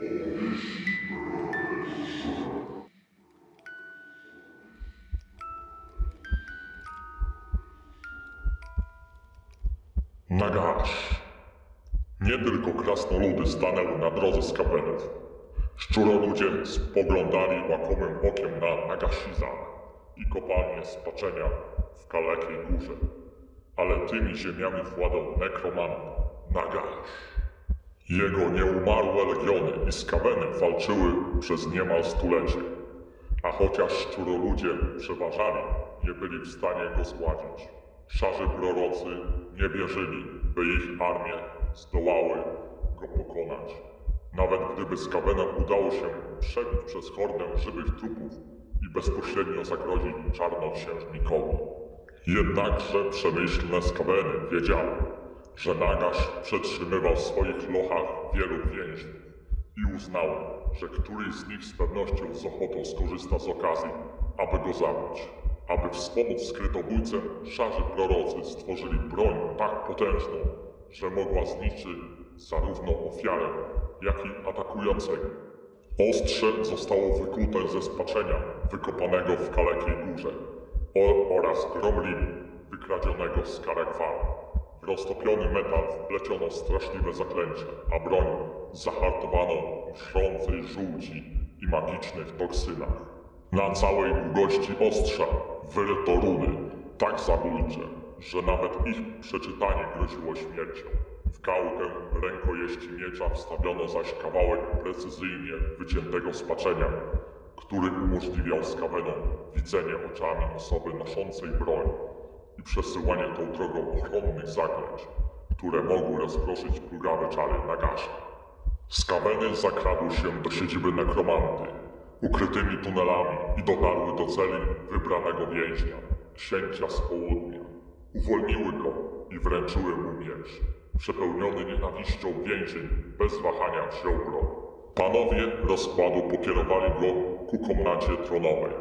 Nagasz. Nie tylko krasnoludy stanęły na drodze skawenów. Szczuroludzie spoglądali łakomym okiem na Nagashiza i kopalnię spaczenia w Kalekiej Górze. Ale tymi ziemiami władał nekromant Nagasz. Jego nieumarłe legiony i skaweny walczyły przez niemal stulecie. A chociaż szczuroludzie przeważali, nie byli w stanie go zgładzić. Szarzy prorocy nie wierzyli, by ich armie zdołały go pokonać. Nawet gdyby skawenom udało się przebić przez hordę żywych trupów i bezpośrednio zagrozić czarnoksiężnikowi. Jednakże przemyślne skaweny wiedziały, że Nagasz przetrzymywał w swoich lochach wielu więźniów i uznały, że któryś z nich z pewnością z ochotą skorzysta z okazji, aby go zabić. Aby wspomóc skrytobójcę, szarzy prorocy stworzyli broń tak potężną, że mogła zniszczyć zarówno ofiarę, jak i atakującego. Ostrze zostało wykute ze spaczenia wykopanego w Kalekiej Górze o, oraz grom linii wykradzionego z Karekwar. W roztopiony metal wpleciono straszliwe zaklęcia, a broń zahartowano w szrącej żółci i magicznych toksynach. Na całej długości ostrza wyryto runy, tak zabójcze, że nawet ich przeczytanie groziło śmiercią. W gałkę rękojeści miecza wstawiono zaś kawałek precyzyjnie wyciętego spaczenia, który umożliwiał skawenom widzenie oczami osoby noszącej broń i przesyłanie tą drogą ochronnych zaklęć, które mogły rozproszyć plugawe czary Nagasza. Skaweny zakradły się do siedziby nekromanty, ukrytymi tunelami i dotarły do celi wybranego więźnia, księcia z południa. Uwolniły go i wręczyły mu miecz. Przepełniony nienawiścią więzień bez wahania wziął broń. Panowie rozkładu pokierowali go ku komnacie tronowej,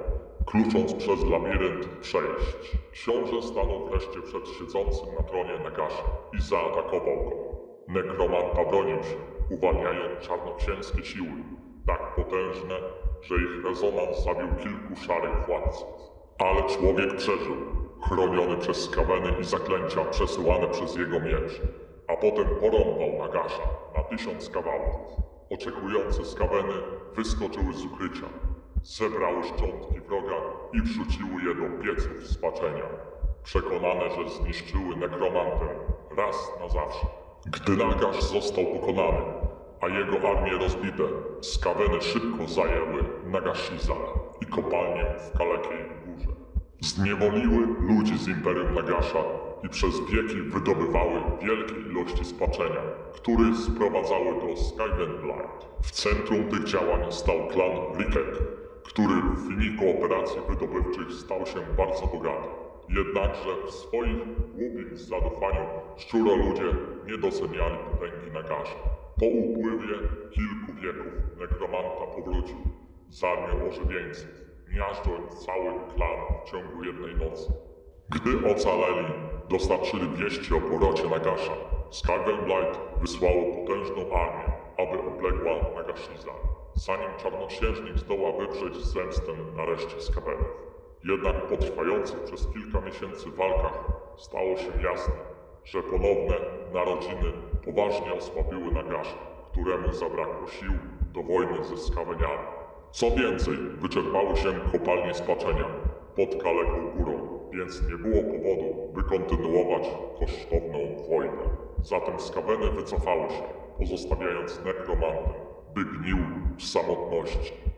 klucząc przez labirynt przejść. Książę stanął wreszcie przed siedzącym na tronie Nagasza i zaatakował go. Nekromanta bronił się, uwalniając czarnoksięskie siły, tak potężne, że ich rezonans zabił kilku szarych władców. Ale człowiek przeżył, chroniony przez skaweny i zaklęcia przesyłane przez jego miecz, a potem porąbał Nagasza na tysiąc kawałków. Oczekujące skaweny wyskoczyły z ukrycia, zebrały szczątki wroga i wrzuciły je do pieców spaczenia, przekonane, że zniszczyły nekromantę raz na zawsze. Gdy Nagasz został pokonany, a jego armie rozbite, skaweny szybko zajęły Nagashiza i kopalnię w Kalekiej Górze. Zniewoliły ludzi z Imperium Nagasza i przez wieki wydobywały wielkie ilości spaczenia, które sprowadzały do Skyvenblight. W centrum tych działań stał klan Rikek, który w wyniku operacji wydobywczych stał się bardzo bogaty. Jednakże w swoim głupim zadufaniu szczuroludzie nie doceniali potęgi Nagasza. Po upływie kilku wieków nekromanta powrócił z armią ożywieńców, miażdżąc cały klan w ciągu jednej nocy. Gdy ocaleli, dostarczyli wieści o powrocie Nagasza. Skavenblight wysłało potężną armię, aby obległa Nagashiza, zanim czarnoksiężnik zdoła wywrzeć zemstę na reszcie Skavenów. Jednak po trwających przez kilka miesięcy walkach stało się jasne, że ponowne narodziny poważnie osłabiły Nagasza, któremu zabrakło sił do wojny ze skaweniami. Co więcej, wyczerpały się kopalnie spaczenia pod Kaleką Górą, więc nie było powodu, by kontynuować kosztowną wojnę. Zatem skaweny wycofały się, pozostawiając nekromantę, by gnił w samotności.